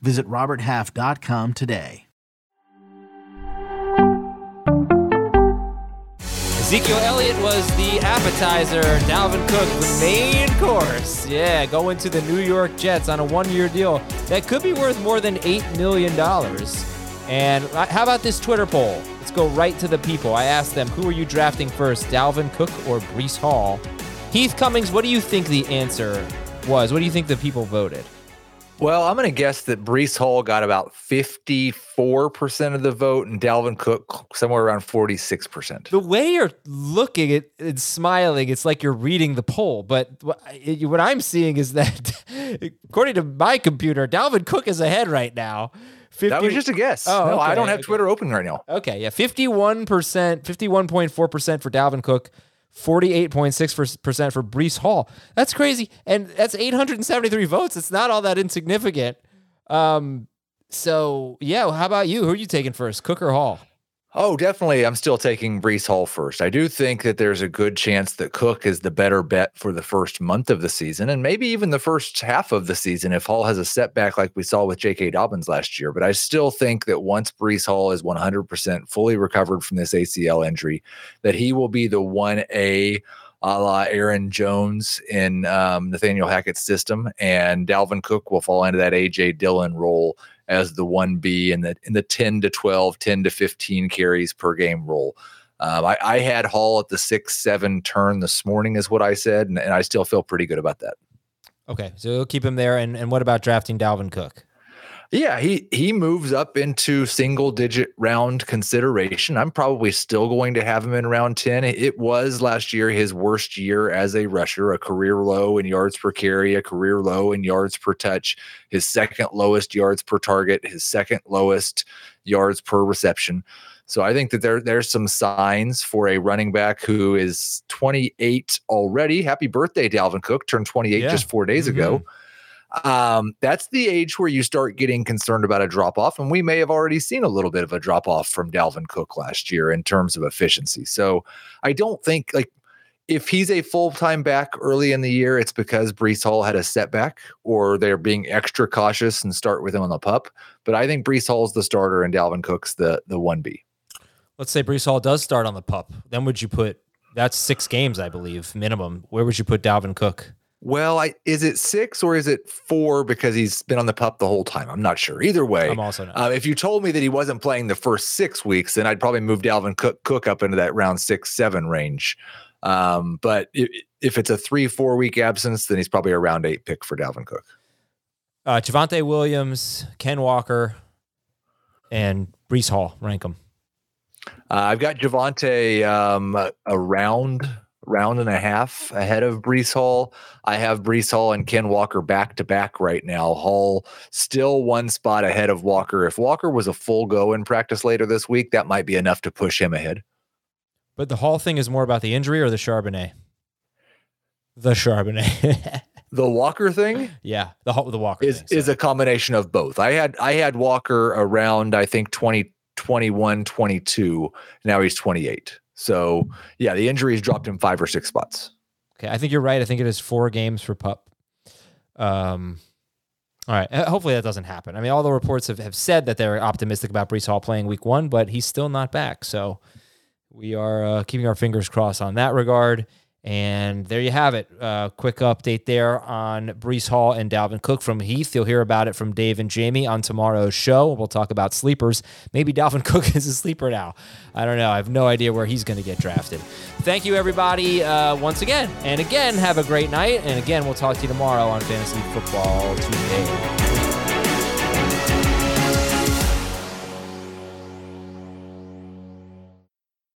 Visit RobertHalf.com today. Ezekiel Elliott was the appetizer. Dalvin Cook, the main course. Yeah, going to the New York Jets on a one year deal that could be worth more than $8 million. And uh, how about this Twitter poll? Let's go right to the people. I asked them, who are you drafting first, Dalvin Cook or Breece Hall? Heath Cummings, what do you think the answer was? What do you think the people voted? Well, I'm going to guess that Breece Hall got about 54% of the vote and Dalvin Cook somewhere around 46%. The way you're looking at and smiling, it's like you're reading the poll. But what I'm seeing is that, according to my computer, Dalvin Cook is ahead right now. 50, that was just a guess. Oh, no, okay, I don't have okay. Twitter open right now. Okay, yeah, 51%, 51.4% for Dalvin Cook, 48.6% for Breece Hall. That's crazy. And that's 873 votes. It's not all that insignificant. Um, so, yeah, how about you? Who are you taking first, Cook or Hall? Oh, definitely. I'm still taking Breece Hall first. I do think that there's a good chance that Cook is the better bet for the first month of the season and maybe even the first half of the season if Hall has a setback like we saw with J.K. Dobbins last year. But I still think that once Breece Hall is 100% fully recovered from this ACL injury, that he will be the 1A a la Aaron Jones in um, Nathaniel Hackett's system, and Dalvin Cook will fall into that AJ Dillon role as the 1B in the in the 10 to 12, 10 to 15 carries per game role. Um, I, I, had Hall at the six seven turn this morning, is what I said, and, and I still feel pretty good about that. Okay, so we'll keep him there. And and what about drafting Dalvin Cook? Yeah, he he moves up into single digit round consideration. I'm probably still going to have him in round 10. It was last year his worst year as a rusher, a career low in yards per carry, a career low in yards per touch, his second lowest yards per target, his second lowest yards per reception. So I think that there there's some signs for a running back who is 28 already. Happy birthday, Dalvin Cook, turned 28 yeah. just 4 days mm-hmm. ago um, that's the age where you start getting concerned about a drop off. And we may have already seen a little bit of a drop off from Dalvin Cook last year in terms of efficiency. So I don't think like if he's a full time back early in the year, it's because Breece Hall had a setback or they're being extra cautious and start with him on the pup. But I think Breece Hall's the starter and Dalvin Cook's the the one B. Let's say Breece Hall does start on the pup. Then would you put that's six games, I believe, minimum. Where would you put Dalvin Cook? Well, I is it six or is it four because he's been on the pup the whole time? I'm not sure. Either way, I'm also not. Uh, if you told me that he wasn't playing the first six weeks, then I'd probably move Dalvin Cook, Cook up into that round six, seven range. Um, but if, if it's a three, four week absence, then he's probably a round eight pick for Dalvin Cook. Uh, Javonte Williams, Ken Walker, and Breece Hall. Rank them. Uh, I've got Javonte um, around round and a half ahead of Breece Hall. I have Breece Hall and Ken Walker back to back right now. Hall still one spot ahead of Walker. If Walker was a full go in practice later this week, that might be enough to push him ahead. But the Hall thing is more about the injury or the Charbonnet? The Charbonnet. the Walker thing? Yeah, the the Walker is thing, is a combination of both. I had I had Walker around I think 20 21 22. Now he's 28. So yeah, the injuries dropped him five or six spots. Okay, I think you're right. I think it is four games for Pup. Um, all right. Hopefully that doesn't happen. I mean, all the reports have, have said that they're optimistic about Breece Hall playing week one, but he's still not back. So we are uh, keeping our fingers crossed on that regard. And there you have it. Uh, quick update there on Breece Hall and Dalvin Cook from Heath. You'll hear about it from Dave and Jamey on tomorrow's show. We'll talk about sleepers. Maybe Dalvin Cook is a sleeper now. I don't know. I have no idea where he's going to get drafted. Thank you, everybody, uh, once again. And again, have a great night. And again, we'll talk to you tomorrow on Fantasy Football Today.